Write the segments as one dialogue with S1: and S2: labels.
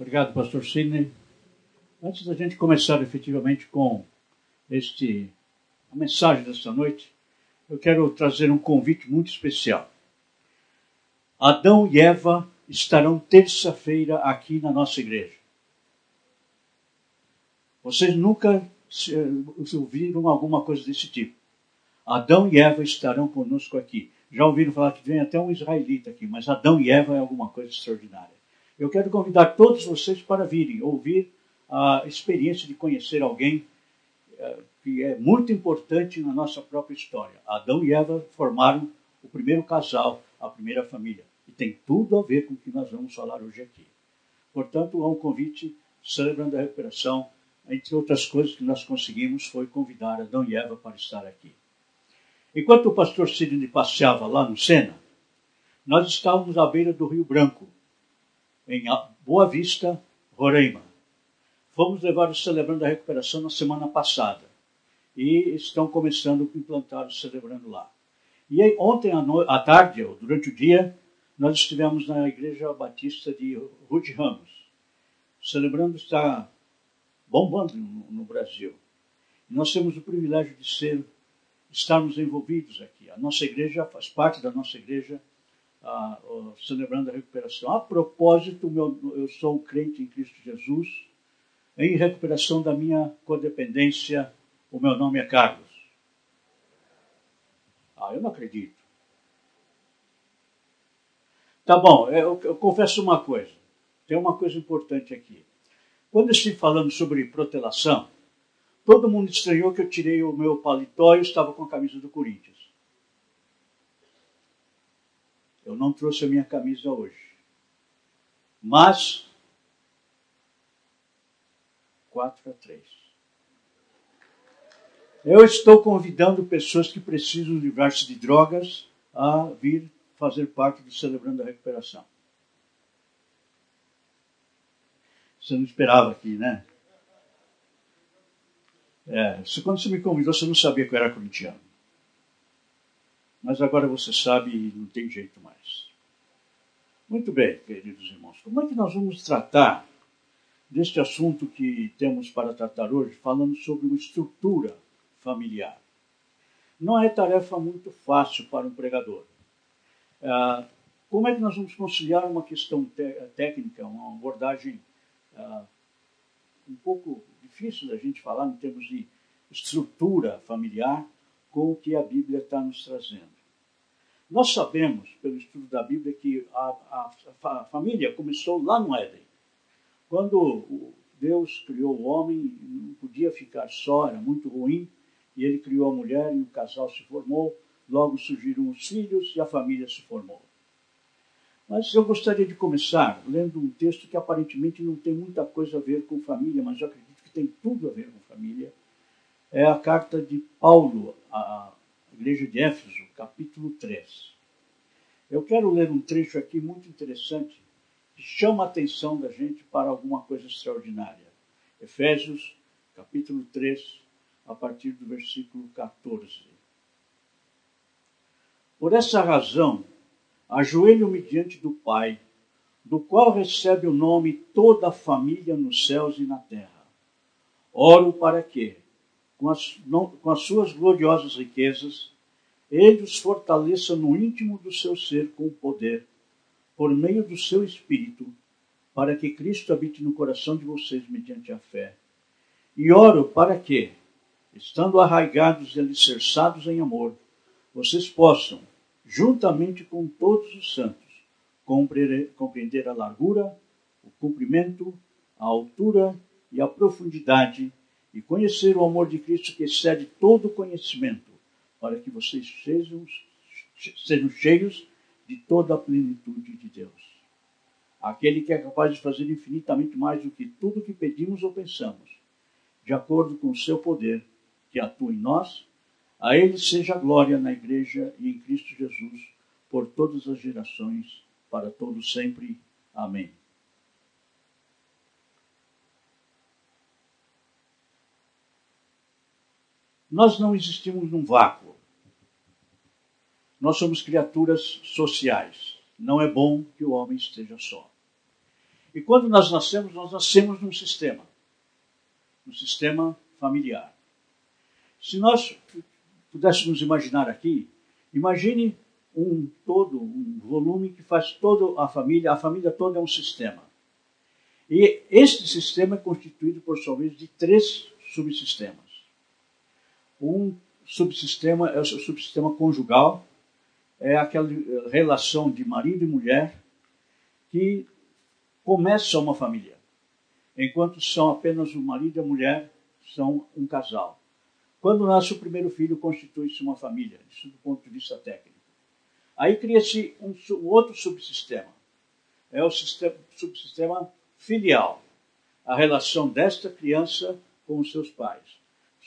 S1: Obrigado, pastor Sidney. Antes da gente começar efetivamente com este, a mensagem desta noite, eu quero trazer um convite muito especial. Adão e Eva estarão terça-feira aqui na nossa igreja. Vocês nunca ouviram alguma coisa desse tipo. Adão e Eva estarão conosco aqui. Já ouviram falar que vem até um israelita aqui, mas Adão e Eva é alguma coisa extraordinária. Eu quero convidar todos vocês para virem ouvir a experiência de conhecer alguém eh, que é muito importante na nossa própria história. Adão e Eva formaram o primeiro casal, a primeira família. E tem tudo a ver com o que nós vamos falar hoje aqui. Portanto, há um convite celebrando a recuperação. Entre outras coisas que nós conseguimos foi convidar Adão e Eva para estar aqui. Enquanto o pastor Sidney passeava lá no Sena, nós estávamos à beira do Rio Branco, em Boa Vista, Roraima. Fomos levar o Celebrando a Recuperação na semana passada e estão começando a implantar o Celebrando lá. E aí, ontem à, no... à tarde, ou durante o dia, nós estivemos na Igreja Batista de Ruth Ramos. O Celebrando está bombando no, Brasil. E nós temos o privilégio de ser estarmos envolvidos aqui. A nossa igreja faz parte da nossa igreja, celebrando a recuperação. A propósito, meu, eu sou crente em Cristo Jesus, em recuperação da minha codependência, o meu nome é Carlos. Ah, eu não acredito. Tá bom, eu, eu confesso uma coisa. Tem uma coisa importante aqui. Quando estive falando sobre protelação, Todo mundo estranhou que eu tirei o meu paletó e estava com a camisa do Corinthians. Eu não trouxe a minha camisa hoje. Mas, 4 a 3. Eu estou convidando pessoas que precisam livrar-se de drogas a vir fazer parte do Celebrando a Recuperação. Você não esperava aqui, né? É, quando você me convidou, você não sabia que eu era corintiano. Mas agora você sabe e não tem jeito mais. Muito bem, queridos irmãos. Como é que nós vamos tratar deste assunto que temos para tratar hoje, falando sobre uma estrutura familiar? Não é tarefa muito fácil para um pregador. Ah, como é que nós vamos conciliar uma questão técnica, uma abordagem ah, um pouco difícil da gente falar em termos de estrutura familiar com o que a Bíblia está nos trazendo. Nós sabemos, pelo estudo da Bíblia, que a, a, a família começou lá no Éden. Quando Deus criou o homem, não podia ficar só, era muito ruim, e ele criou a mulher e o casal se formou, logo surgiram os filhos e a família se formou. Mas eu gostaria de começar lendo um texto que aparentemente não tem muita coisa a ver com família, mas eu acredito que tem tudo a ver com família, é a carta de Paulo à igreja de Éfeso, capítulo 3. Eu quero ler um trecho aqui muito interessante que chama a atenção da gente para alguma coisa extraordinária. Efésios, capítulo 3, a partir do versículo 14. Por essa razão, ajoelho-me diante do Pai, do qual recebe o nome toda a família nos céus e na terra Oro para que, com as, não, com as suas gloriosas riquezas, ele os fortaleça no íntimo do seu ser com poder, por meio do seu Espírito, para que Cristo habite no coração de vocês mediante a fé. E oro para que, estando arraigados e alicerçados em amor, vocês possam, juntamente com todos os santos, compreender a largura, o comprimento, a altura e a profundidade e conhecer o amor de Cristo que excede todo conhecimento, para que vocês sejam, sejam cheios de toda a plenitude de Deus. Aquele que é capaz de fazer infinitamente mais do que tudo que pedimos ou pensamos, de acordo com o seu poder que atua em nós, a Ele seja a glória na Igreja e em Cristo Jesus, por todas as gerações, para todos sempre. Amém. Nós não existimos num vácuo. Nós somos criaturas sociais. Não é bom que o homem esteja só. E quando nós nascemos, nós nascemos num sistema, num sistema familiar. Se nós pudéssemos imaginar aqui, imagine um todo, um volume que faz toda a família, a família toda é um sistema. E este sistema é constituído, por sua vez, de três subsistemas. Um subsistema é o subsistema conjugal, é aquela relação de marido e mulher que começa uma família, enquanto são apenas o marido e a mulher, são um casal. Quando nasce o primeiro filho, constitui-se uma família, isso do ponto de vista técnico. Aí cria-se um, um, outro subsistema, é o sistema, subsistema filial, a relação desta criança com os seus pais.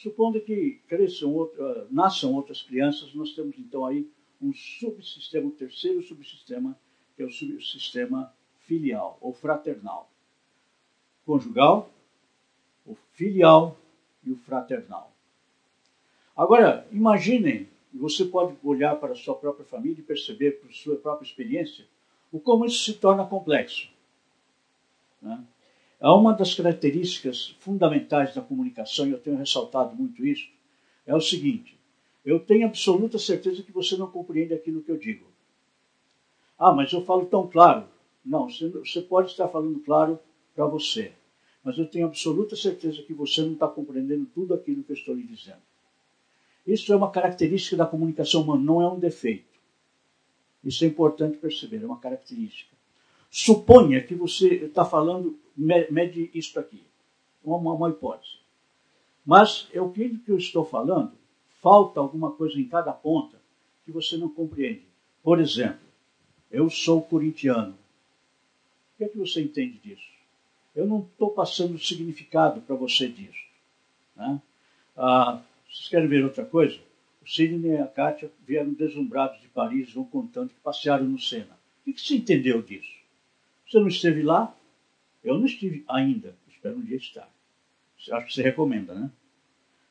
S1: Supondo que cresçam outro, uh, nasçam outras crianças, nós temos então aí um subsistema, um terceiro subsistema, que é o subsistema filial ou fraternal. Conjugal, o filial e o fraternal. Agora, imaginem, você pode olhar para a sua própria família e perceber por sua própria experiência o como isso se torna complexo. Né? É uma das características fundamentais da comunicação, e eu tenho ressaltado muito isso, é o seguinte: eu tenho absoluta certeza que você não compreende aquilo que eu digo. Ah, mas eu falo tão claro. Não, você pode estar falando claro para você, mas eu tenho absoluta certeza que você não está compreendendo tudo aquilo que eu estou lhe dizendo. Isso é uma característica da comunicação humana, não é um defeito. Isso é importante perceber, é uma característica. Suponha que você está falando, mede isso aqui, uma, uma hipótese. Mas eu creio que eu estou falando, falta alguma coisa em cada ponta que você não compreende. Por exemplo, eu sou corintiano. O que é que você entende disso? Eu não estou passando significado para você disso. Né? Ah, vocês querem ver outra coisa? O Sidney e a Kátia vieram deslumbrados de Paris, vão contando que passearam no Sena. O que, que entendeu disso? Você não esteve lá? Eu não estive ainda. Espero um dia estar. Acho que você recomenda, né?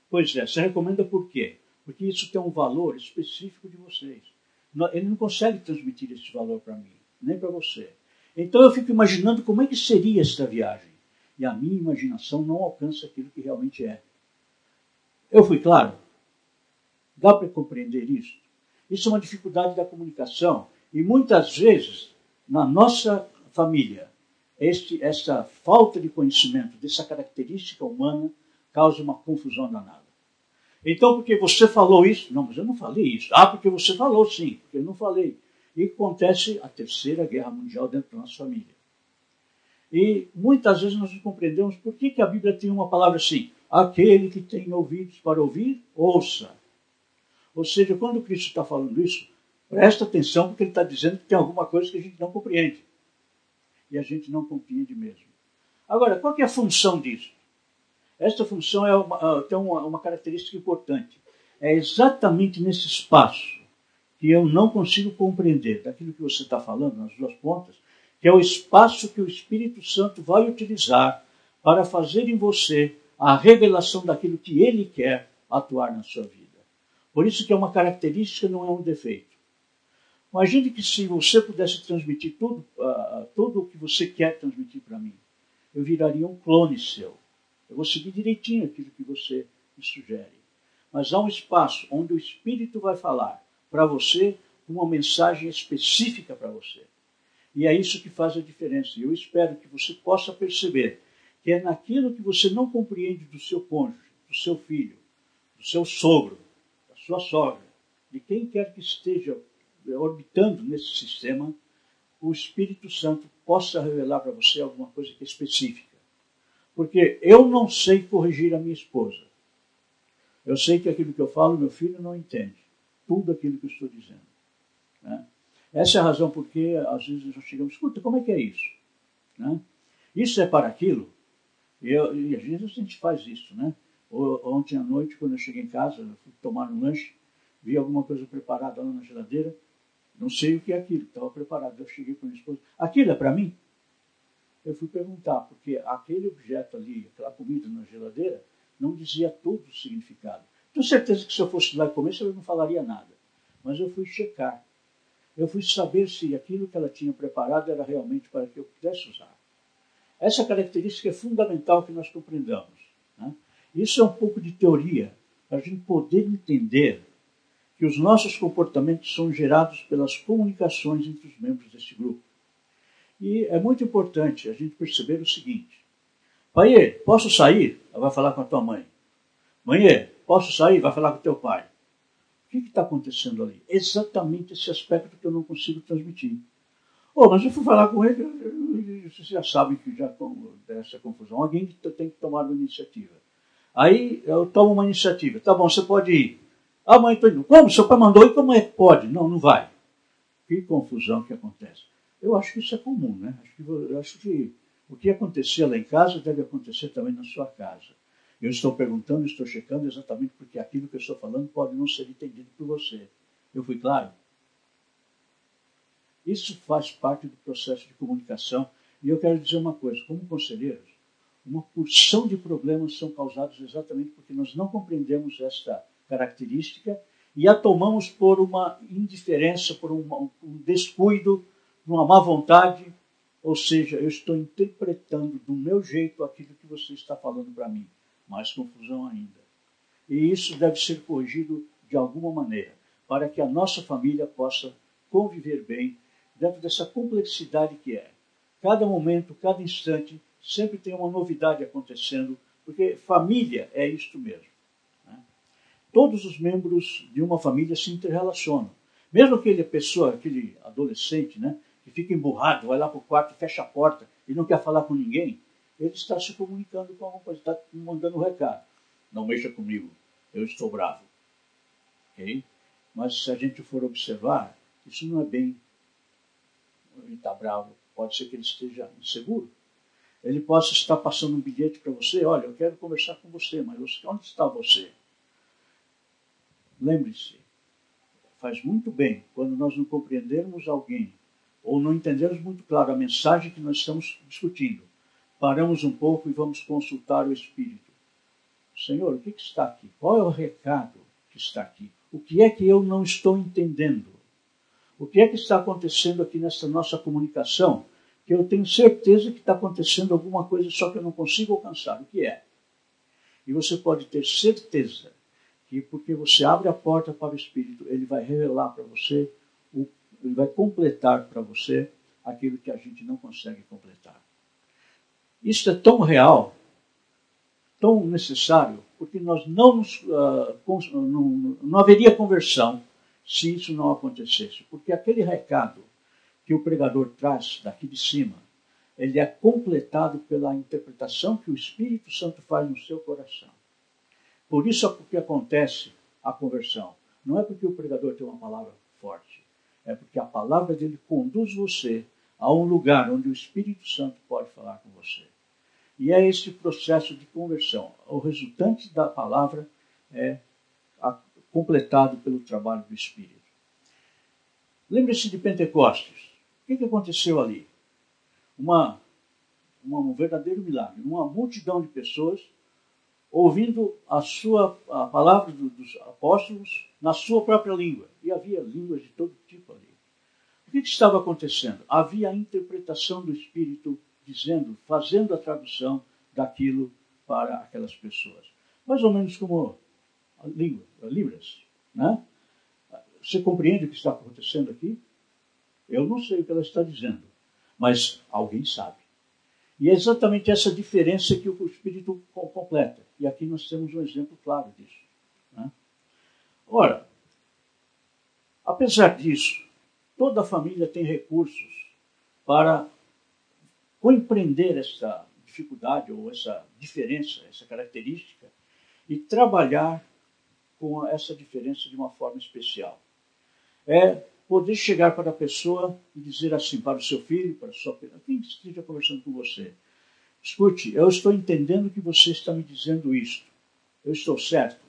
S1: Pois é, você recomenda por quê? Porque isso tem um valor específico de vocês. Ele não consegue transmitir esse valor para mim, nem para você. Então eu fico imaginando como é que seria esta viagem. E a minha imaginação não alcança aquilo que realmente é. Eu fui claro? Dá para compreender isso? Isso é uma dificuldade da comunicação. E muitas vezes, na nossa família, este, essa falta de conhecimento dessa característica humana causa uma confusão danada. Então, porque você falou isso? Não, mas eu não falei isso. Ah, porque você falou sim, porque eu não falei. E acontece a terceira guerra mundial dentro da nossa família. E muitas vezes nós não compreendemos por que, que a Bíblia tem uma palavra assim: Aquele que tem ouvidos para ouvir, ouça. Ou seja, quando Cristo está falando isso, presta atenção, porque ele está dizendo que tem alguma coisa que a gente não compreende. E a gente não compreende mesmo. Agora, qual é a função disso? Esta função é uma, ah, tem uma, uma característica importante. É exatamente nesse espaço que eu não consigo compreender daquilo que você está falando, nas duas pontas, que é o espaço que o Espírito Santo vai utilizar para fazer em você a revelação daquilo que ele quer atuar na sua vida. Por isso que é uma característica, não é um defeito. Imagine que se você pudesse transmitir tudo, uh, tudo o que você quer transmitir para mim, eu viraria um clone seu. Eu vou seguir direitinho aquilo que você me sugere. Mas há um espaço onde o Espírito vai falar para você uma mensagem específica para você. E é isso que faz a diferença. E eu espero que você possa perceber que é naquilo que você não compreende do seu cônjuge, do seu filho, do seu sogro, da sua sogra, de quem quer que esteja orbitando nesse sistema, o Espírito Santo possa revelar para você alguma coisa que é específica. Porque eu não sei corrigir a minha esposa. Eu sei que aquilo que eu falo, meu filho não entende. Tudo aquilo que eu estou dizendo. Né? Essa é a razão porque, às vezes, nós chegamos, escuta, como é que é isso? Né? Isso é para aquilo? E, eu, e às vezes a gente faz isso, né? Ontem à noite, quando eu cheguei em casa, fui tomar um lanche, vi alguma coisa preparada lá na geladeira, não sei o que é aquilo, estava preparado. Eu cheguei com a minha esposa, aquilo é para mim? Eu fui perguntar, porque aquele objeto ali, aquela comida na geladeira, não dizia todo o significado. Tenho certeza que se eu fosse lá e comesse, eu não falaria nada. Mas eu fui checar. Eu fui saber se aquilo que ela tinha preparado era realmente para que eu pudesse usar. Essa característica é fundamental que nós compreendamos. Né? Isso é um pouco de teoria, para a gente poder entender que os nossos comportamentos são gerados pelas comunicações entre os membros desse grupo. E é muito importante a gente perceber o seguinte: Pai, posso sair? Ela vai falar com a tua mãe. Mãe, posso sair? Vai falar com o teu pai. O que está acontecendo ali? Exatamente esse aspecto que eu não consigo transmitir. Oh, mas eu fui falar com ele, vocês já sabem que já dessa confusão. Alguém tem que tomar uma iniciativa. Aí eu tomo uma iniciativa. Tá bom, você pode ir. Ah, mãe, indo. Como? Seu pai mandou e como é que pode? Não, não vai. Que confusão que acontece. Eu acho que isso é comum, né? Acho que, acho que o que acontecia lá em casa deve acontecer também na sua casa. Eu estou perguntando, estou checando exatamente porque aquilo que eu estou falando pode não ser entendido por você. Eu fui claro? Isso faz parte do processo de comunicação. E eu quero dizer uma coisa: como conselheiros, uma porção de problemas são causados exatamente porque nós não compreendemos esta característica e a tomamos por uma indiferença, por um descuido, uma má vontade, ou seja, eu estou interpretando do meu jeito aquilo que você está falando para mim. Mais confusão ainda. E isso deve ser corrigido de alguma maneira, para que a nossa família possa conviver bem dentro dessa complexidade que é. Cada momento, cada instante, sempre tem uma novidade acontecendo, porque família é isto mesmo. Todos os membros de uma família se interrelacionam. Mesmo aquele pessoa, aquele adolescente, né, que fica emburrado, vai lá para o quarto, fecha a porta e não quer falar com ninguém, ele está se comunicando com alguma coisa, está mandando um recado. Não mexa comigo, eu estou bravo. Okay? Mas se a gente for observar, isso não é bem. Ele está bravo, pode ser que ele esteja inseguro. Ele possa estar passando um bilhete para você: olha, eu quero conversar com você, mas onde está você? Lembre-se, faz muito bem quando nós não compreendermos alguém ou não entendemos muito claro a mensagem que nós estamos discutindo, paramos um pouco e vamos consultar o Espírito. Senhor, o que, que está aqui? Qual é o recado que está aqui? O que é que eu não estou entendendo? O que é que está acontecendo aqui nessa nossa comunicação? Que eu tenho certeza que está acontecendo alguma coisa, só que eu não consigo alcançar. O que é? E você pode ter certeza que, porque você abre a porta para o Espírito, ele vai revelar para você ele vai completar para você aquilo que a gente não consegue completar. Isso é tão real, tão necessário, porque nós não, uh, não, não haveria conversão se isso não acontecesse. Porque aquele recado que o pregador traz daqui de cima, ele é completado pela interpretação que o Espírito Santo faz no seu coração. Por isso é porque acontece a conversão. Não é porque o pregador tem uma palavra forte é porque a palavra dele conduz você a um lugar onde o Espírito Santo pode falar com você. E é esse processo de conversão. O resultante da palavra é completado pelo trabalho do Espírito. Lembre-se de Pentecostes. O que, aconteceu ali? Uma, uma, um verdadeiro milagre. Uma multidão de pessoas ouvindo a sua a palavra dos apóstolos na sua própria língua. E havia línguas de todo tipo ali. O que, que estava acontecendo? Havia a interpretação do Espírito dizendo, fazendo a tradução daquilo para aquelas pessoas. Mais ou menos como a língua, a Libras. Né? Você compreende o que está acontecendo aqui? Eu não sei o que ela está dizendo, mas alguém sabe. E é exatamente essa diferença que o Espírito completa. E aqui nós temos um exemplo claro disso. Né? Ora, apesar disso, toda família tem recursos para compreender essa dificuldade ou essa diferença, essa característica e trabalhar com essa diferença de uma forma especial. É poder chegar para a pessoa e dizer assim, para o seu filho, para a sua quem esteja conversando com você, escute, eu estou entendendo que você está me dizendo isto. Eu estou certo?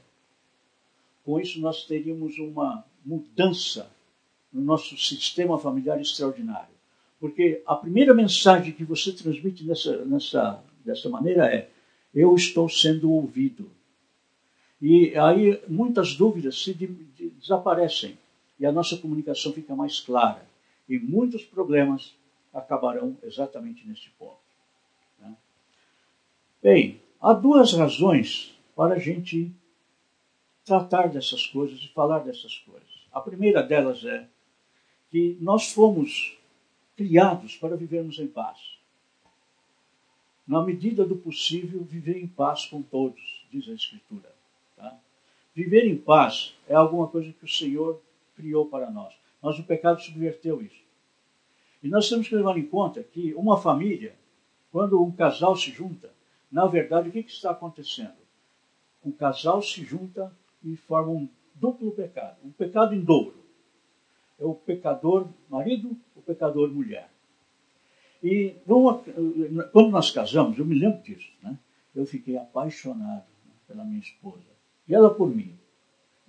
S1: Com isso nós teríamos uma mudança no nosso sistema familiar extraordinário. Porque a primeira mensagem que você transmite nessa, nessa, dessa maneira é: eu estou sendo ouvido. E aí muitas dúvidas se de, de, desaparecem e a nossa comunicação fica mais clara. E muitos problemas acabarão exatamente nesse ponto. Bem, há duas razões para a gente tratar dessas coisas e falar dessas coisas. A primeira delas é que nós fomos criados para vivermos em paz. Na medida do possível, viver em paz com todos, diz a Escritura. Tá? Viver em paz é alguma coisa que o Senhor criou para nós. Mas o pecado subverteu isso. E nós temos que levar em conta que uma família, quando um casal se junta, na verdade, o que, está acontecendo? Um casal se junta e forma um duplo pecado, um pecado em dobro. É o pecador marido, o pecador mulher. E quando nós casamos, eu me lembro disso, né? eu fiquei apaixonado pela minha esposa e ela por mim.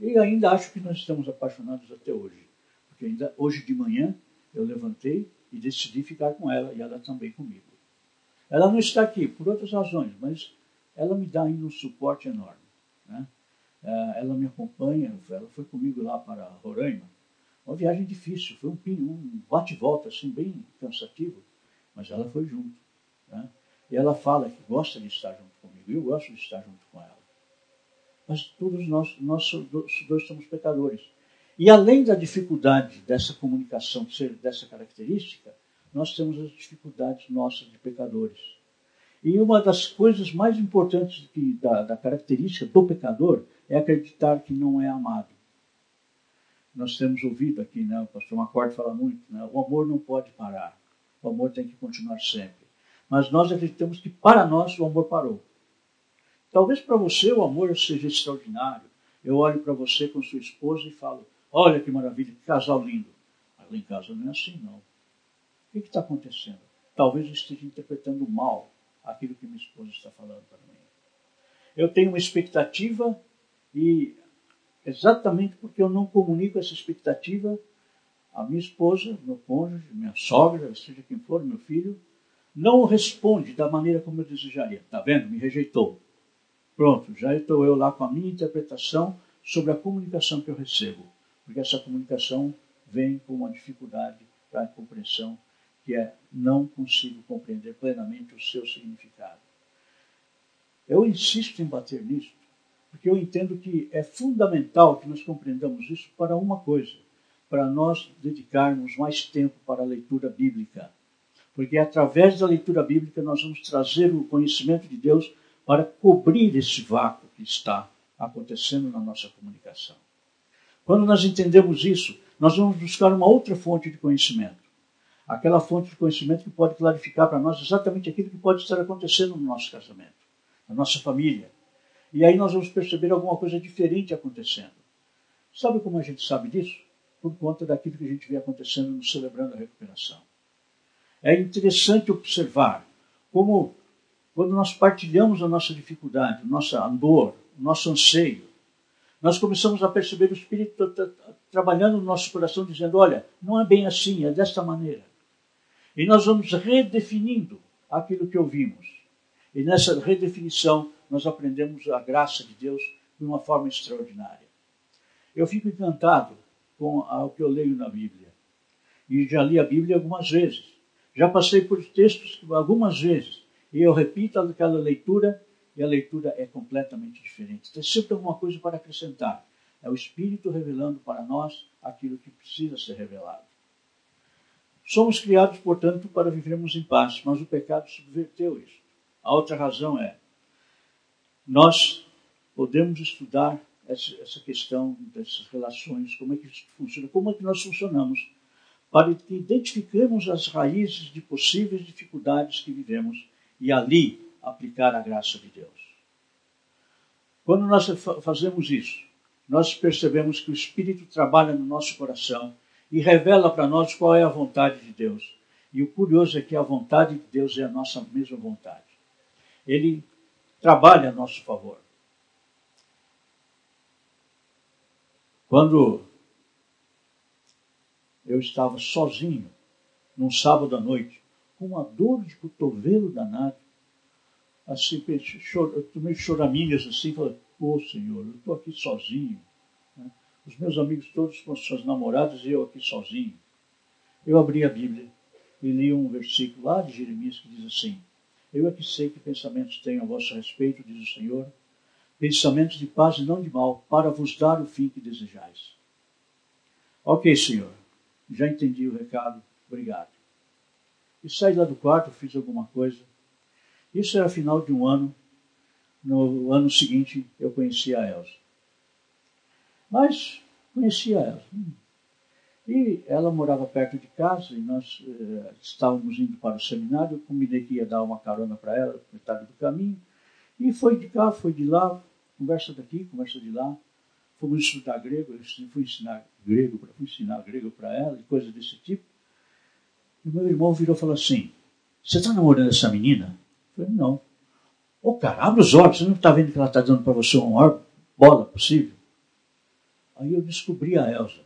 S1: E ainda acho que nós estamos apaixonados até hoje, porque ainda hoje de manhã eu levantei e decidi ficar com ela e ela também comigo. Ela não está aqui por outras razões, mas ela me dá ainda um suporte enorme. Né? É, ela me acompanha, ela foi comigo lá para Roraima. Uma viagem difícil, foi um, um bate-volta assim, bem cansativo, mas ela foi junto. Né? E ela fala que gosta de estar junto comigo, eu gosto de estar junto com ela. Mas todos nós, nós dois somos pecadores. E além da dificuldade dessa comunicação ser dessa característica, nós temos as dificuldades nossas de pecadores. E uma das coisas mais importantes que, da, da característica do pecador é acreditar que não é amado. Nós temos ouvido aqui, né, o pastor Macorte fala muito, né, o amor não pode parar, o amor tem que continuar sempre. Mas nós acreditamos que para nós o amor parou. Talvez para você o amor seja extraordinário. Eu olho para você com sua esposa e falo: Olha que maravilha, que casal lindo. Mas lá em casa não é assim, não. Que está acontecendo? Talvez eu esteja interpretando mal aquilo que minha esposa está falando para mim. Eu tenho uma expectativa e exatamente porque eu não comunico essa expectativa, a minha esposa, meu cônjuge, minha sogra, seja quem for, meu filho, não responde da maneira como eu desejaria. Está vendo? Me rejeitou. Pronto, já estou eu lá com a minha interpretação sobre a comunicação que eu recebo. Porque essa comunicação vem com uma dificuldade para a compreensão, que é não consigo compreender plenamente o seu significado. Eu insisto em bater nisso, porque eu entendo que é fundamental que nós compreendamos isso para uma coisa, para nós dedicarmos mais tempo para a leitura bíblica. Porque é através da leitura bíblica nós vamos trazer o conhecimento de Deus para cobrir esse vácuo que está acontecendo na nossa comunicação. Quando nós entendemos isso, nós vamos buscar uma outra fonte de conhecimento. Aquela fonte de conhecimento que pode clarificar para nós exatamente aquilo que pode estar acontecendo no nosso casamento, na nossa família, e aí nós vamos perceber alguma coisa diferente acontecendo. Sabe como a gente sabe disso? Por conta daquilo que a gente vê acontecendo no Celebrando a Recuperação. É interessante observar como, quando nós partilhamos a nossa dificuldade, a nossa dor, o nosso anseio, nós começamos a perceber o Espírito trabalhando no nosso coração, dizendo: olha, não é bem assim, é desta maneira. E nós vamos redefinindo aquilo que ouvimos. E nessa redefinição, nós aprendemos a graça de Deus de uma forma extraordinária. Eu fico encantado com o que eu leio na Bíblia. E já li a Bíblia algumas vezes. Já passei por textos algumas vezes. E eu repito aquela leitura e a leitura é completamente diferente. Tem sempre alguma coisa para acrescentar. É o Espírito revelando para nós aquilo que precisa ser revelado. Somos criados, portanto, para vivermos em paz, mas o pecado subverteu isso. A outra razão é nós podemos estudar essa questão dessas relações, como é que isso funciona, como é que nós funcionamos, para que identifiquemos as raízes de possíveis dificuldades que vivemos e ali aplicar a graça de Deus. Quando nós fazemos isso, nós percebemos que o Espírito trabalha no nosso coração e revela para nós qual é a vontade de Deus. E o curioso é que a vontade de Deus é a nossa mesma vontade. Ele trabalha a nosso favor. Quando eu estava sozinho, num sábado à noite, com uma dor de cotovelo danado, assim, tomei choramingas assim, falei, pô Senhor, eu estou aqui sozinho. Os meus amigos todos com suas namoradas e eu aqui sozinho. Eu abri a Bíblia e li um versículo lá de Jeremias que diz assim, Eu é que sei que pensamentos tenho a vosso respeito, diz o Senhor, pensamentos de paz e não de mal, para vos dar o fim que desejais. Ok, Senhor, já entendi o recado, obrigado. E saí lá do quarto, fiz alguma coisa. Isso era final de um ano. No ano seguinte, eu conheci a Elsa. Mas conhecia ela. E ela morava perto de casa e nós eh, estávamos indo para o seminário. Eu combinei que ia dar uma carona para ela, metade do caminho. E foi de cá, foi de lá, conversa daqui, conversa de lá. Fomos estudar grego, eu fui ensinar grego, fui ensinar grego para ela e coisas desse tipo. E meu irmão virou e falou assim: Você está namorando essa menina? Eu falei: Não. Ô oh, cara, abre os olhos, você não está vendo que ela está dando para você a maior bola possível? Aí eu descobri a Elsa.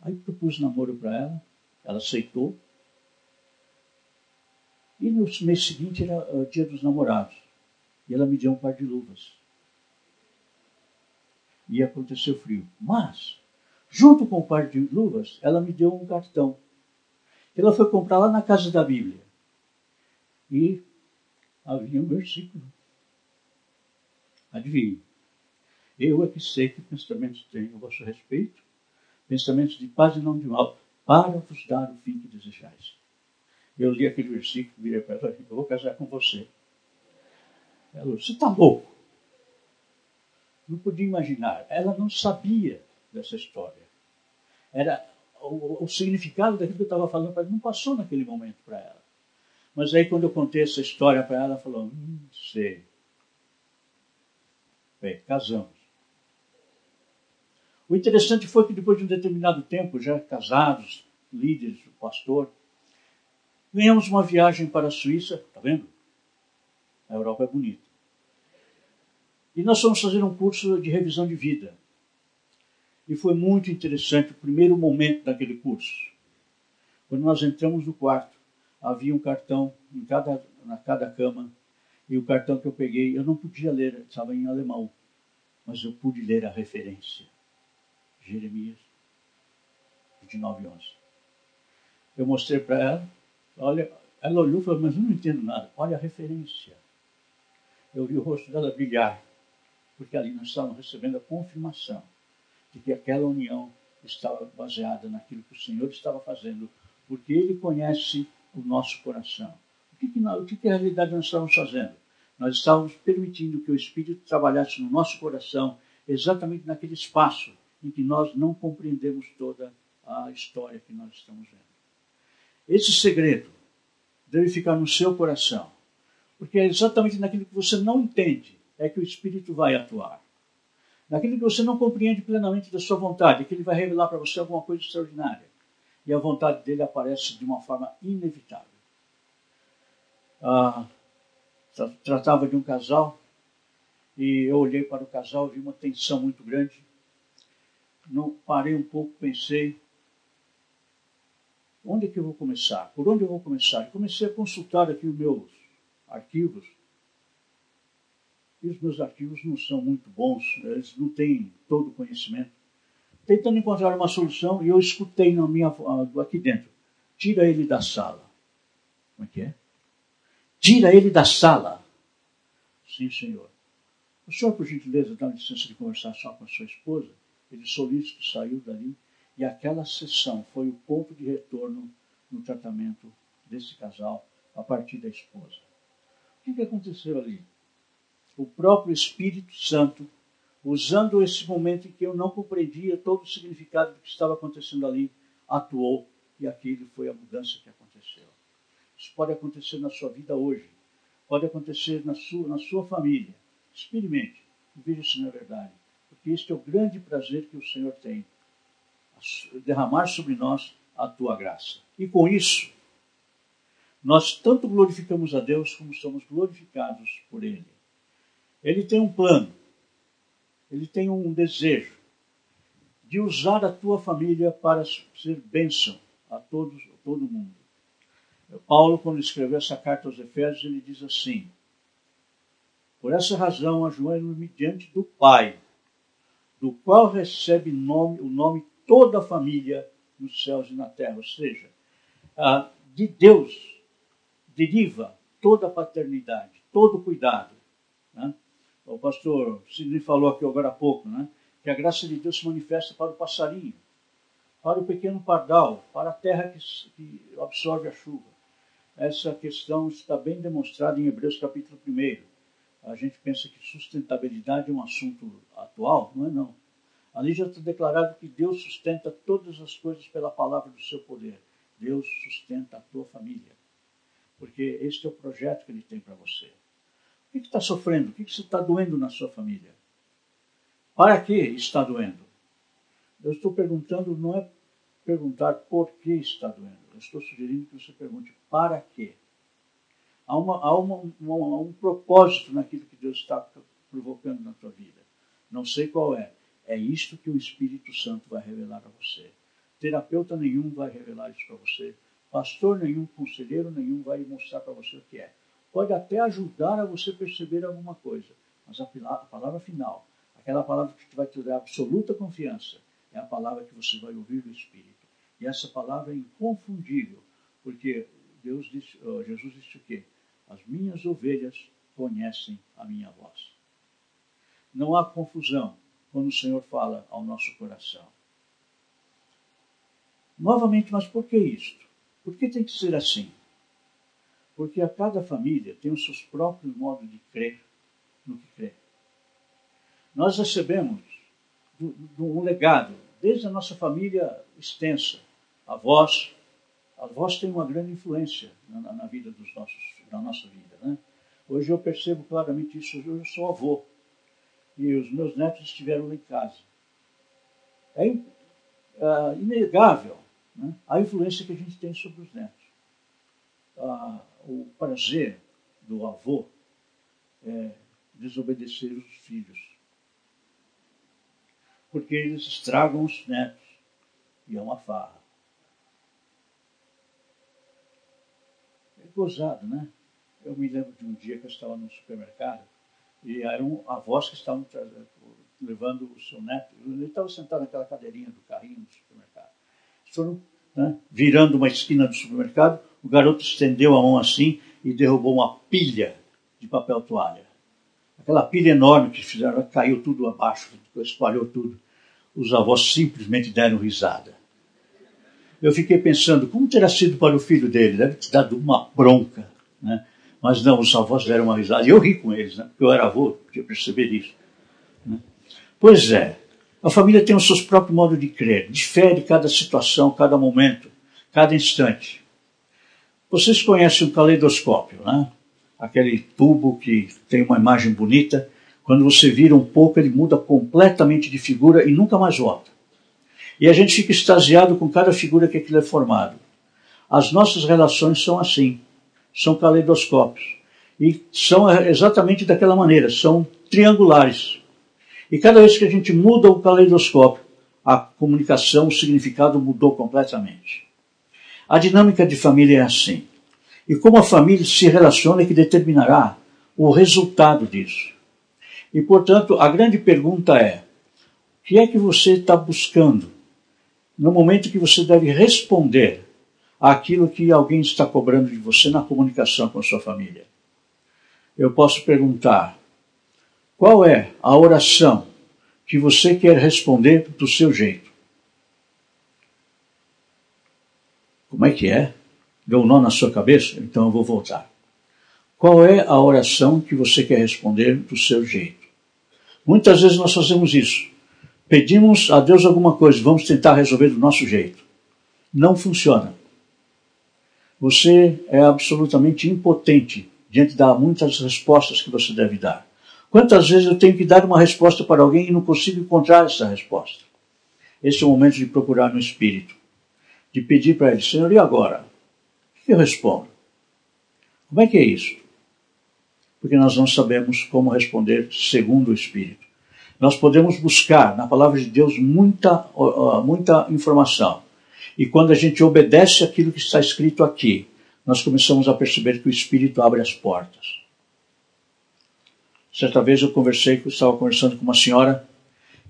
S1: Aí propus namoro para ela, ela aceitou. E no mês seguinte era o dia dos namorados. E ela me deu um par de luvas. E aconteceu frio. Mas Junto com o par de luvas, ela me deu um cartão. Ela foi comprar lá na casa da Bíblia. E havia um versículo. Adivinhe. Eu é que sei que pensamentos tenho a vosso respeito, pensamentos de paz e não de mal, para vos dar o fim que desejais. Eu li aquele versículo, virei para ela eu vou casar com você. Ela falou, você está louco? Não podia imaginar. Ela não sabia dessa história. Era o, o significado daquilo que eu estava falando para ela não passou naquele momento para ela. Mas aí quando eu contei essa história para ela, ela falou, hum, sei. Bem, casamos. O interessante foi que depois de um determinado tempo, já casados, líderes, pastor, ganhamos uma viagem para a Suíça, tá vendo? A Europa é bonita. E nós fomos fazer um curso de revisão de vida. E foi muito interessante o primeiro momento daquele curso. Quando nós entramos no quarto, havia um cartão em cada, na cada cama, e o cartão que eu peguei, eu não podia ler, estava em alemão, mas eu pude ler a referência. Jeremias 29, 11. Eu mostrei para ela, olha, ela olhou e falou, mas eu não entendo nada. Olha a referência. Eu vi o rosto dela brilhar, porque ali nós estávamos recebendo a confirmação de que aquela união estava baseada naquilo que o Senhor estava fazendo, porque Ele conhece o nosso coração. O que, que, nós, o que, que na realidade nós estávamos fazendo? Nós estávamos permitindo que o Espírito trabalhasse no nosso coração, exatamente naquele espaço em que nós não compreendemos toda a história que nós estamos vendo. Esse segredo deve ficar no seu coração, porque é exatamente naquilo que você não entende é que o Espírito vai atuar naquilo que você não compreende plenamente da sua vontade, que ele vai revelar para você alguma coisa extraordinária. E a vontade dele aparece de uma forma inevitável. Ah, tratava de um casal e eu olhei para o casal, vi uma tensão muito grande. Não parei um pouco, pensei, onde é que eu vou começar? Por onde eu vou começar? E comecei a consultar aqui os meus arquivos e os meus arquivos não são muito bons, eles não têm todo o conhecimento. Tentando encontrar uma solução, e eu escutei na minha, aqui dentro: tira ele da sala. Como é que é? Tira ele da sala. Sim, senhor. O senhor, por gentileza, dá licença de conversar só com a sua esposa? Ele solícito saiu dali e aquela sessão foi o ponto de retorno no tratamento desse casal a partir da esposa. O que, que aconteceu ali? o próprio Espírito Santo, usando esse momento em que eu não compreendia todo o significado do que estava acontecendo ali, atuou e aquilo foi a mudança que aconteceu. Isso pode acontecer na sua vida hoje, pode acontecer na sua, na sua família. Experimente e veja se não é verdade, porque este é o grande prazer que o Senhor tem, derramar sobre nós a tua graça. E com isso, nós tanto glorificamos a Deus como somos glorificados por Ele. Ele tem um plano, ele tem um desejo de usar a tua família para ser bênção a todos, a todo mundo. Paulo, quando escreveu essa carta aos Efésios, ele diz assim: Por essa razão, ajoelho-me diante do Pai, do qual recebe nome, o nome toda a família nos céus e na terra, ou seja, de Deus, deriva toda a paternidade, todo o cuidado. Né? O pastor Sidney falou aqui agora há pouco, né? que a graça de Deus se manifesta para o passarinho, para o pequeno pardal, para a terra que, que absorve a chuva. Essa questão está bem demonstrada em Hebreus capítulo 1. A gente pensa que sustentabilidade é um assunto atual, não é não. Ali já está declarado que Deus sustenta todas as coisas pela palavra do seu poder. Deus sustenta a tua família. Porque este é o projeto que Ele tem para você. O que está sofrendo? O que está doendo na sua família? Para que está doendo? Eu estou perguntando, não é perguntar por que está doendo. Eu estou sugerindo que você pergunte para quê. Há, uma, há uma, uma, um propósito naquilo que Deus está provocando na tua vida. Não sei qual é. É isto que o Espírito Santo vai revelar a você. Terapeuta nenhum vai revelar isso para você. Pastor nenhum, conselheiro nenhum vai mostrar para você o que é. Pode até ajudar a você perceber alguma coisa, mas a, palavra final, aquela palavra que vai te dar absoluta confiança, é a palavra que você vai ouvir do Espírito. E essa palavra é inconfundível, porque Deus disse, Jesus disse o quê? As minhas ovelhas conhecem a minha voz. Não há confusão quando o Senhor fala ao nosso coração. Novamente, mas por que isto? Por que tem que ser assim? Porque a cada família tem os seus próprios modos de crer no que crê. Nós recebemos um legado, desde a nossa família extensa. Avós, avós têm uma grande influência na, na vida dos nossos, na nossa vida. Né? Hoje eu percebo claramente isso. Hoje eu sou avô e os meus netos estiveram lá em casa. É uh, inegável né? a influência que a gente tem sobre os netos. Uh, o prazer do avô é desobedecer os filhos. Porque eles estragam os netos. E é uma farra. É gozado, né? Eu me lembro de um dia que eu estava no supermercado e eram avós que estavam levando o seu neto. Ele estava sentado naquela cadeirinha do carrinho do supermercado. Eles foram né, virando uma esquina do supermercado, o garoto estendeu a mão assim e derrubou uma pilha de papel toalha. Aquela pilha enorme que fizeram, caiu tudo abaixo, espalhou tudo. Os avós simplesmente deram risada. Eu fiquei pensando, como terá sido para o filho dele? Deve ter dado uma bronca. Né? Mas não, os avós deram uma risada. E eu ri com eles, né? porque eu era avô, podia perceber isso. Né? Pois é, a família tem os seus próprios modos de crer, difere cada situação, cada momento, cada instante. Vocês conhecem o caleidoscópio, né? Aquele tubo que tem uma imagem bonita. Quando você vira um pouco, ele muda completamente de figura e nunca mais volta. E a gente fica extasiado com cada figura que aquilo é formado. As nossas relações são assim são caleidoscópios. E são exatamente daquela maneira, são triangulares. E cada vez que a gente muda o caleidoscópio, a comunicação, o significado mudou completamente. A dinâmica de família é assim. E como a família se relaciona é que determinará o resultado disso. E, portanto, a grande pergunta é: o que é que você está buscando no momento que você deve responder aquilo que alguém está cobrando de você na comunicação com a sua família. Eu posso perguntar: qual é a oração que você quer responder do seu jeito? Como é que é? Deu um nó na sua cabeça? Então eu vou voltar. Qual é a oração que você quer responder do seu jeito? Muitas vezes nós fazemos isso. Pedimos a Deus alguma coisa, vamos tentar resolver do nosso jeito. Não funciona. Você é absolutamente impotente diante de muitas respostas que você deve dar. Quantas vezes eu tenho que dar uma resposta para alguém e não consigo encontrar essa resposta? Esse é o momento de procurar no Espírito, de pedir para ele, Senhor, e agora? O que eu respondo? Como é que é isso? Porque nós não sabemos como responder segundo o Espírito. Nós podemos buscar na palavra de Deus muita, muita informação. E quando a gente obedece aquilo que está escrito aqui, nós começamos a perceber que o Espírito abre as portas. Certa vez eu conversei, eu estava conversando com uma senhora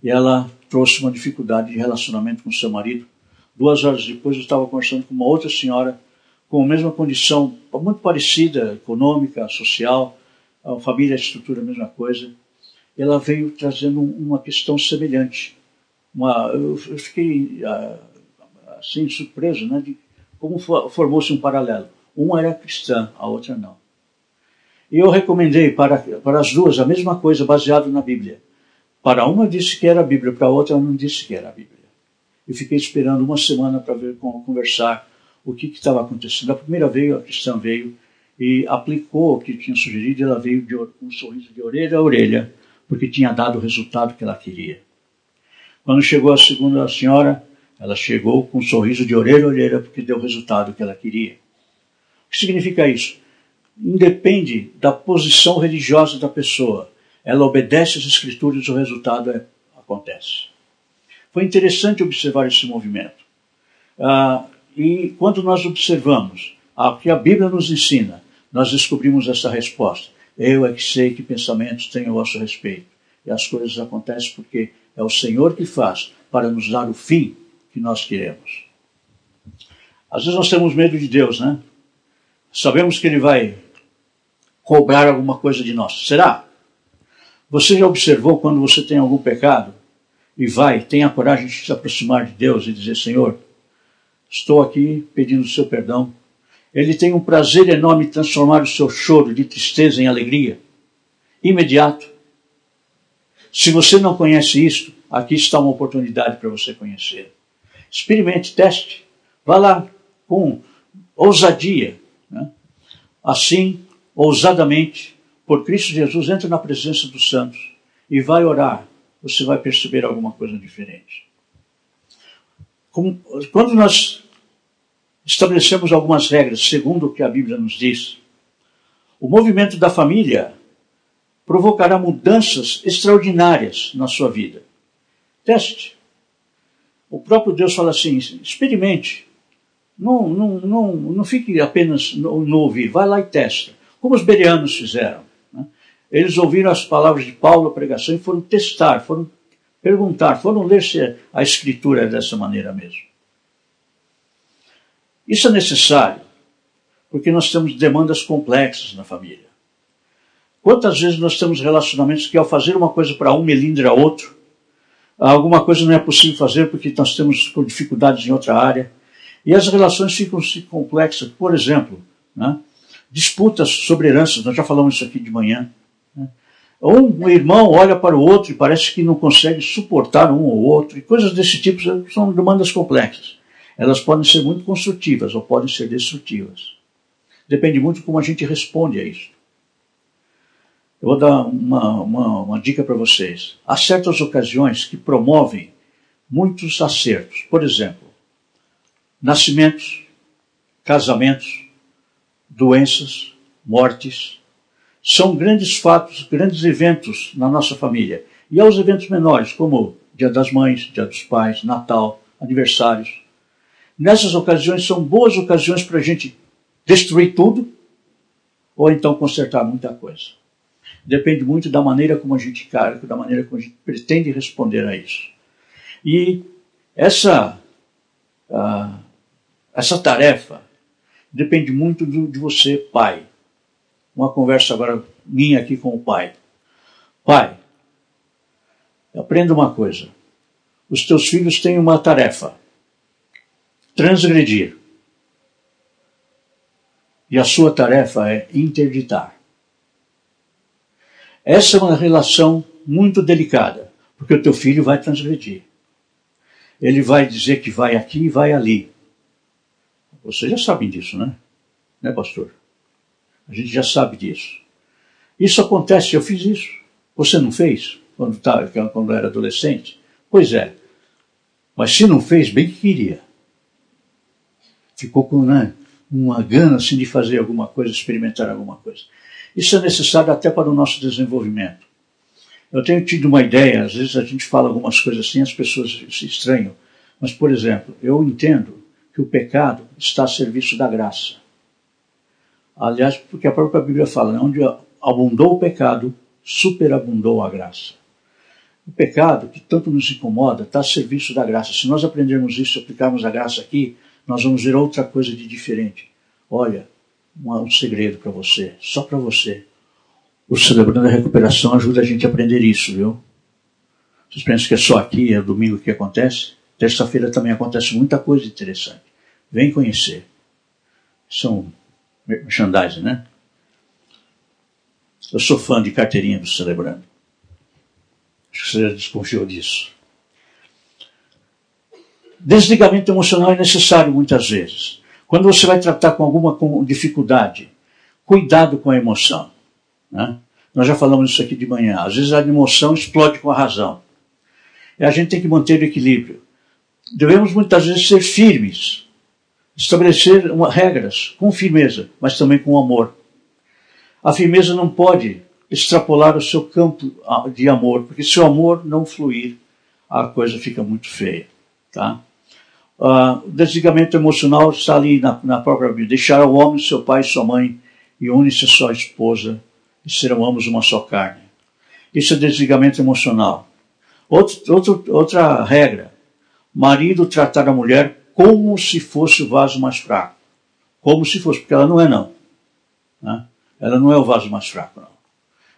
S1: e ela trouxe uma dificuldade de relacionamento com seu marido. Duas horas depois eu estava conversando com uma outra senhora com a mesma condição, muito parecida, econômica, social, a família, a estrutura, a mesma coisa. Ela veio trazendo uma questão semelhante. Uma, eu fiquei ah, assim surpreso, né, de como formou-se um paralelo. Uma era cristã, a outra não. E eu recomendei para, para as duas a mesma coisa, baseado na Bíblia. Para uma disse que era a Bíblia, para a outra não disse que era a Bíblia. E fiquei esperando uma semana para ver conversar o que estava acontecendo. A primeira veio, a cristã veio e aplicou o que tinha sugerido, ela veio de um sorriso de orelha a orelha, porque tinha dado o resultado que ela queria. Quando chegou a segunda senhora, ela chegou com um sorriso de orelha a orelha, porque deu o resultado que ela queria. O que significa isso? Independe da posição religiosa da pessoa. Ela obedece às escrituras e o resultado é, acontece. Foi interessante observar esse movimento. Ah, e quando nós observamos o que a Bíblia nos ensina, nós descobrimos essa resposta. Eu é que sei que pensamentos tenho a vosso respeito. E as coisas acontecem porque é o Senhor que faz para nos dar o fim que nós queremos. Às vezes nós temos medo de Deus, né? Sabemos que Ele vai cobrar alguma coisa de nós. Será? Você já observou quando você tem algum pecado e vai, tem a coragem de se aproximar de Deus e dizer: Senhor, Estou aqui pedindo o seu perdão. Ele tem um prazer enorme transformar o seu choro de tristeza em alegria. Imediato. Se você não conhece isto, aqui está uma oportunidade para você conhecer. Experimente, teste. Vá lá com ousadia. Né? Assim, ousadamente, por Cristo Jesus, entre na presença dos santos e vai orar. Você vai perceber alguma coisa diferente quando nós estabelecemos algumas regras segundo o que a Bíblia nos diz, o movimento da família provocará mudanças extraordinárias na sua vida. Teste. O próprio Deus fala assim: experimente. Não, não, não, não fique apenas no, no ouvir, vai lá e testa. Como os bereanos fizeram. Né? Eles ouviram as palavras de Paulo, a pregação, e foram testar, foram perguntar, foram ler se a escritura é dessa maneira mesmo. Isso é necessário, porque nós temos demandas complexas na família. Quantas vezes nós temos relacionamentos que ao fazer uma coisa para um melindra outro, alguma coisa não é possível fazer porque nós temos dificuldades em outra área, e as relações ficam complexas. Por exemplo, né, disputas sobre heranças, nós já falamos isso aqui de manhã. Um irmão olha para o outro e parece que não consegue suportar um ou outro, e coisas desse tipo são demandas complexas. Elas podem ser muito construtivas ou podem ser destrutivas. Depende muito como a gente responde a isso. Eu vou dar uma, uma, uma dica para vocês. Há certas ocasiões que promovem muitos acertos. Por exemplo, nascimentos, casamentos, doenças, mortes, são grandes fatos, grandes eventos na nossa família. E há os eventos menores, como Dia das Mães, Dia dos Pais, Natal, aniversários. Nessas ocasiões são boas ocasiões para a gente destruir tudo ou então consertar muita coisa. Depende muito da maneira como a gente carga, da maneira como a gente pretende responder a isso. E essa, uh, essa tarefa depende muito do, de você, pai uma conversa agora minha aqui com o pai. Pai, aprenda uma coisa. Os teus filhos têm uma tarefa: transgredir. E a sua tarefa é interditar. Essa é uma relação muito delicada, porque o teu filho vai transgredir. Ele vai dizer que vai aqui e vai ali. Vocês já sabem disso, né? Né, pastor? A gente já sabe disso. Isso acontece, eu fiz isso. Você não fez quando, tá, quando era adolescente? Pois é. Mas se não fez, bem que queria. Ficou com né, uma gana assim, de fazer alguma coisa, experimentar alguma coisa. Isso é necessário até para o nosso desenvolvimento. Eu tenho tido uma ideia, às vezes a gente fala algumas coisas assim, as pessoas se estranham. Mas, por exemplo, eu entendo que o pecado está a serviço da graça. Aliás, porque a própria Bíblia fala, né, onde abundou o pecado, superabundou a graça. O pecado, que tanto nos incomoda, está a serviço da graça. Se nós aprendermos isso e aplicarmos a graça aqui, nós vamos ver outra coisa de diferente. Olha, um segredo para você, só para você. O Celebrando a Recuperação ajuda a gente a aprender isso, viu? Vocês pensam que é só aqui, é domingo que acontece? Terça-feira também acontece muita coisa interessante. Vem conhecer. São merchandising, né? Eu sou fã de carteirinha do Celebrando. Acho que você já desconfiou disso. Desligamento emocional é necessário muitas vezes. Quando você vai tratar com alguma dificuldade, cuidado com a emoção. Né? Nós já falamos isso aqui de manhã. Às vezes a emoção explode com a razão. E a gente tem que manter o equilíbrio. Devemos muitas vezes ser firmes, estabelecer uma, regras com firmeza, mas também com amor. A firmeza não pode extrapolar o seu campo de amor, porque se o amor não fluir, a coisa fica muito feia. Tá? Uh, o desligamento emocional está ali na, na própria Bíblia. Deixar o homem, seu pai sua mãe, e une-se a sua esposa, e serão ambos uma só carne. Isso é desligamento emocional. Outro, outro, outra regra: marido tratar a mulher como se fosse o vaso mais fraco. Como se fosse, porque ela não é, não. Né? Ela não é o vaso mais fraco, não.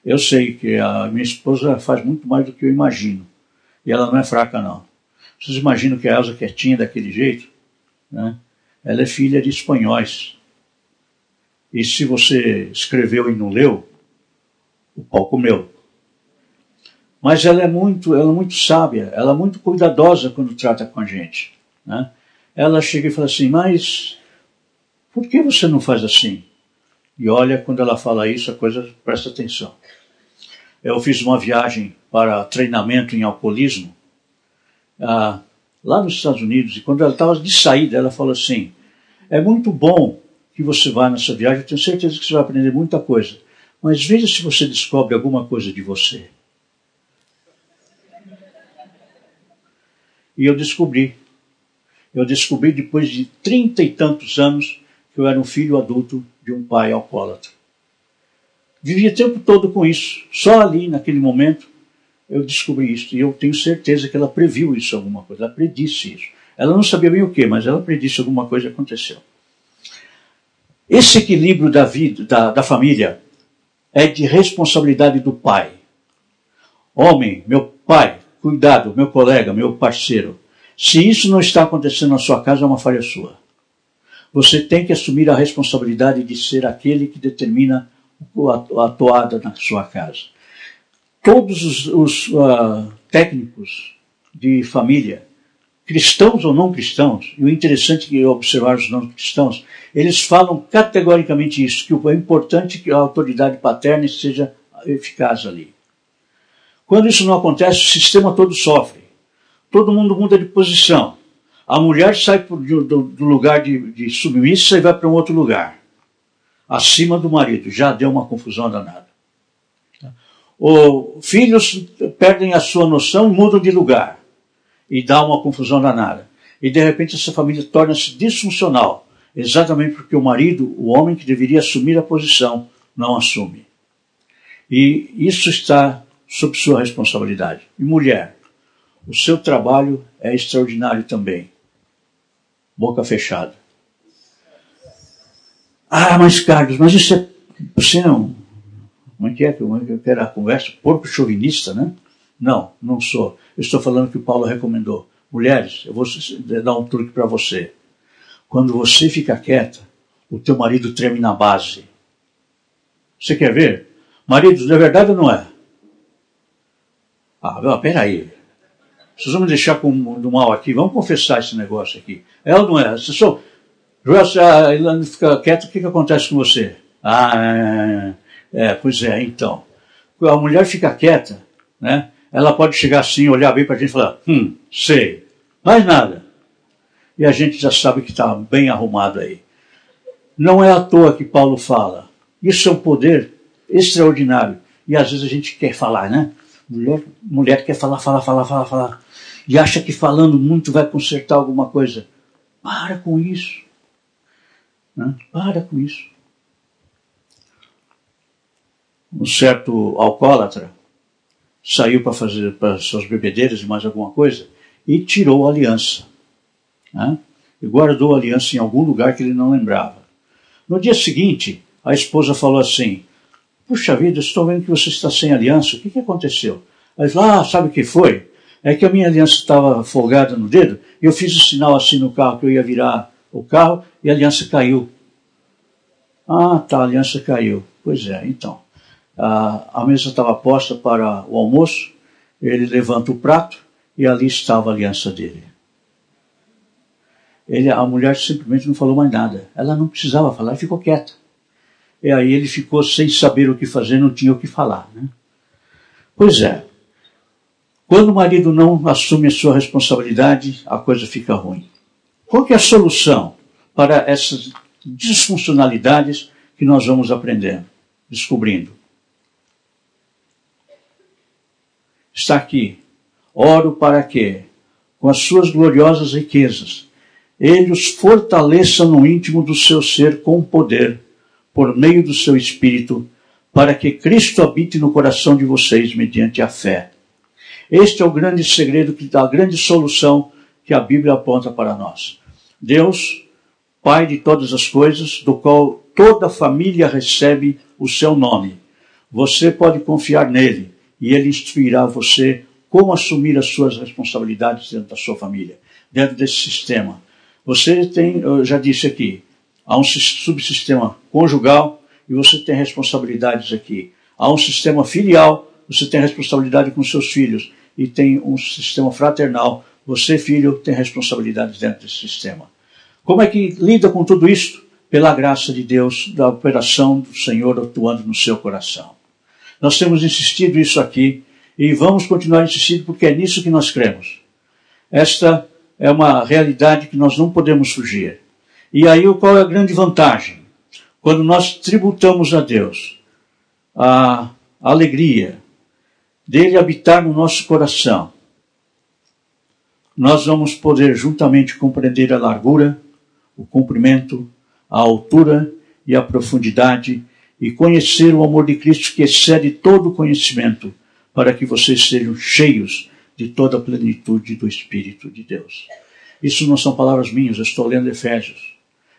S1: Eu sei que a minha esposa faz muito mais do que eu imagino. E ela não é fraca, não. Vocês imaginam que a Elsa quietinha daquele jeito? Né? Ela é filha de espanhóis. E se você escreveu e não leu, o pau comeu. Mas ela é muito, ela é muito sábia, ela é muito cuidadosa quando trata com a gente. Né? Ela chega e fala assim, mas por que você não faz assim? E olha, quando ela fala isso, a coisa presta atenção. Eu fiz uma viagem para treinamento em alcoolismo ah, lá nos Estados Unidos e quando ela estava de saída, ela falou assim: é muito bom que você vá nessa viagem, eu tenho certeza que você vai aprender muita coisa, mas veja se você descobre alguma coisa de você. E eu descobri. Eu descobri depois de trinta e tantos anos que eu era um filho adulto de um pai alcoólatra. Vivia o tempo todo com isso. Só ali, naquele momento, eu descobri isso. E eu tenho certeza que ela previu isso, alguma coisa. Ela predisse isso. Ela não sabia bem o que, mas ela predisse alguma coisa aconteceu. Esse equilíbrio da vida, da, da família, é de responsabilidade do pai. Homem, meu pai, cuidado, meu colega, meu parceiro. Se isso não está acontecendo na sua casa, é uma falha sua. Você tem que assumir a responsabilidade de ser aquele que determina a toada na sua casa. Todos os, os uh, técnicos de família, cristãos ou não cristãos, e o interessante é observar os não cristãos, eles falam categoricamente isso, que é importante que a autoridade paterna seja eficaz ali. Quando isso não acontece, o sistema todo sofre. Todo mundo muda de posição. A mulher sai do, lugar de, de submissa e vai para um outro lugar. Acima do marido. Já deu uma confusão danada. Os filhos perdem a sua noção mudam de lugar. E dá uma confusão danada. E de repente essa família torna-se disfuncional. Exatamente porque o marido, o homem que deveria assumir a posição, não assume. E isso está sob sua responsabilidade. E mulher, o seu trabalho é extraordinário também boca fechada. Ah, mas Carlos, mas isso é. Você não. Como é que é? É que era a conversa? Porco chauvinista, né? Não, não sou. Eu estou falando que o Paulo recomendou. Mulheres, eu vou dar um truque para você. Quando você fica quieta, o teu marido treme na base. Você quer ver? Maridos, é verdade ou não é? Ah, peraí. Vocês vão me deixar com, do mal aqui, vamos confessar esse negócio aqui. É ou não é? Você só, a Ilana fica quieto, o que, que acontece com você? Ah, é, é, pois é, então. A mulher fica quieta, né? Ela pode chegar assim, olhar bem para a gente e falar, hum, sei, mais nada. E a gente já sabe que está bem arrumado aí. Não é à toa que Paulo fala. Isso é um poder extraordinário. E às vezes a gente quer falar, né? Mulher, mulher quer falar, falar, falar, falar, falar e acha que falando muito vai consertar alguma coisa. Para com isso. Né? Para com isso. Um certo alcoólatra saiu para fazer para suas bebedeiras e mais alguma coisa e tirou a aliança. Né? E guardou a aliança em algum lugar que ele não lembrava. No dia seguinte, a esposa falou assim: Puxa vida, estou vendo que você está sem aliança, o que, que aconteceu? Ela falou: Ah, sabe o que foi? É que a minha aliança estava folgada no dedo e eu fiz o sinal assim no carro que eu ia virar o carro e a aliança caiu. Ah, tá, a aliança caiu. Pois é, então. A, a mesa estava posta para o almoço, ele levanta o prato e ali estava a aliança dele. Ele, a mulher simplesmente não falou mais nada. Ela não precisava falar, ficou quieta. E aí ele ficou sem saber o que fazer, não tinha o que falar. Né? Pois é. Quando o marido não assume a sua responsabilidade, a coisa fica ruim. Qual é a solução para essas disfuncionalidades que nós vamos aprendendo, descobrindo? Está aqui. Oro para que, com as suas gloriosas riquezas, ele os fortaleça no íntimo do seu ser com poder, por meio do seu espírito, para que Cristo habite no coração de vocês mediante a fé. Este é o grande segredo, que dá a grande solução que a Bíblia aponta para nós. Deus, Pai de todas as coisas, do qual toda família recebe o seu nome. Você pode confiar nele e ele instruirá você como assumir as suas responsabilidades dentro da sua família, dentro desse sistema. Você tem, eu já disse aqui, há um subsistema conjugal e você tem responsabilidades aqui. Há um sistema filial, você tem responsabilidade com seus filhos. E tem um sistema fraternal, você, filho, tem responsabilidades dentro desse sistema. Como é que lida com tudo isso? Pela graça de Deus, da operação do Senhor atuando no seu coração. Nós temos insistido isso aqui e vamos continuar insistindo porque é nisso que nós cremos. Esta é uma realidade que nós não podemos fugir. E aí qual é a grande vantagem? Quando nós tributamos a Deus a alegria dele habitar no nosso coração, nós vamos poder juntamente compreender a largura, o comprimento, a altura e a profundidade e conhecer o amor de Cristo que excede todo conhecimento, para que vocês sejam cheios de toda a plenitude do Espírito de Deus. Isso não são palavras minhas, eu estou lendo Efésios.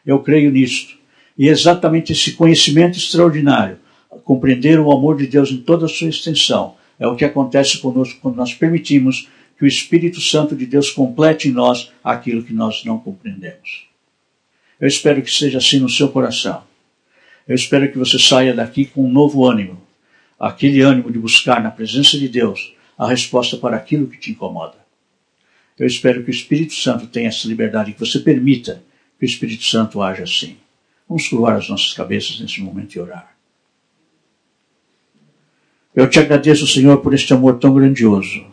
S1: Eu creio nisto. E exatamente esse conhecimento extraordinário, compreender o amor de Deus em toda a sua extensão, é o que acontece conosco quando nós permitimos que o Espírito Santo de Deus complete em nós aquilo que nós não compreendemos. Eu espero que seja assim no seu coração. Eu espero que você saia daqui com um novo ânimo, aquele ânimo de buscar na presença de Deus a resposta para aquilo que te incomoda. Eu espero que o Espírito Santo tenha essa liberdade, que você permita que o Espírito Santo haja assim. Vamos curvar as nossas cabeças nesse momento e orar. Eu te agradeço, Senhor, por este amor tão grandioso,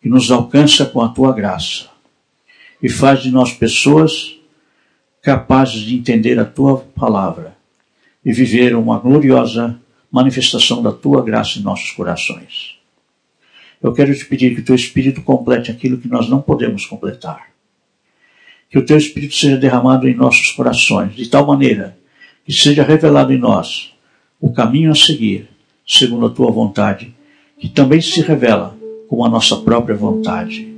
S1: que nos alcança com a tua graça e faz de nós pessoas capazes de entender a tua palavra e viver uma gloriosa manifestação da tua graça em nossos corações. Eu quero te pedir que o teu Espírito complete aquilo que nós não podemos completar. Que o teu Espírito seja derramado em nossos corações, de tal maneira que seja revelado em nós o caminho a seguir, segundo a tua vontade, que também se revela com a nossa própria vontade.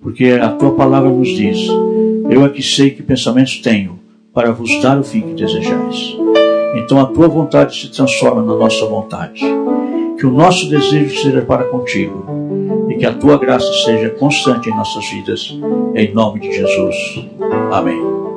S1: Porque a tua palavra nos diz: Eu aqui sei que pensamentos tenho para vos dar o fim que desejais. Então a tua vontade se transforma na nossa vontade que o nosso desejo seja para contigo e que a tua graça seja constante em nossas vidas. Em nome de Jesus. Amém.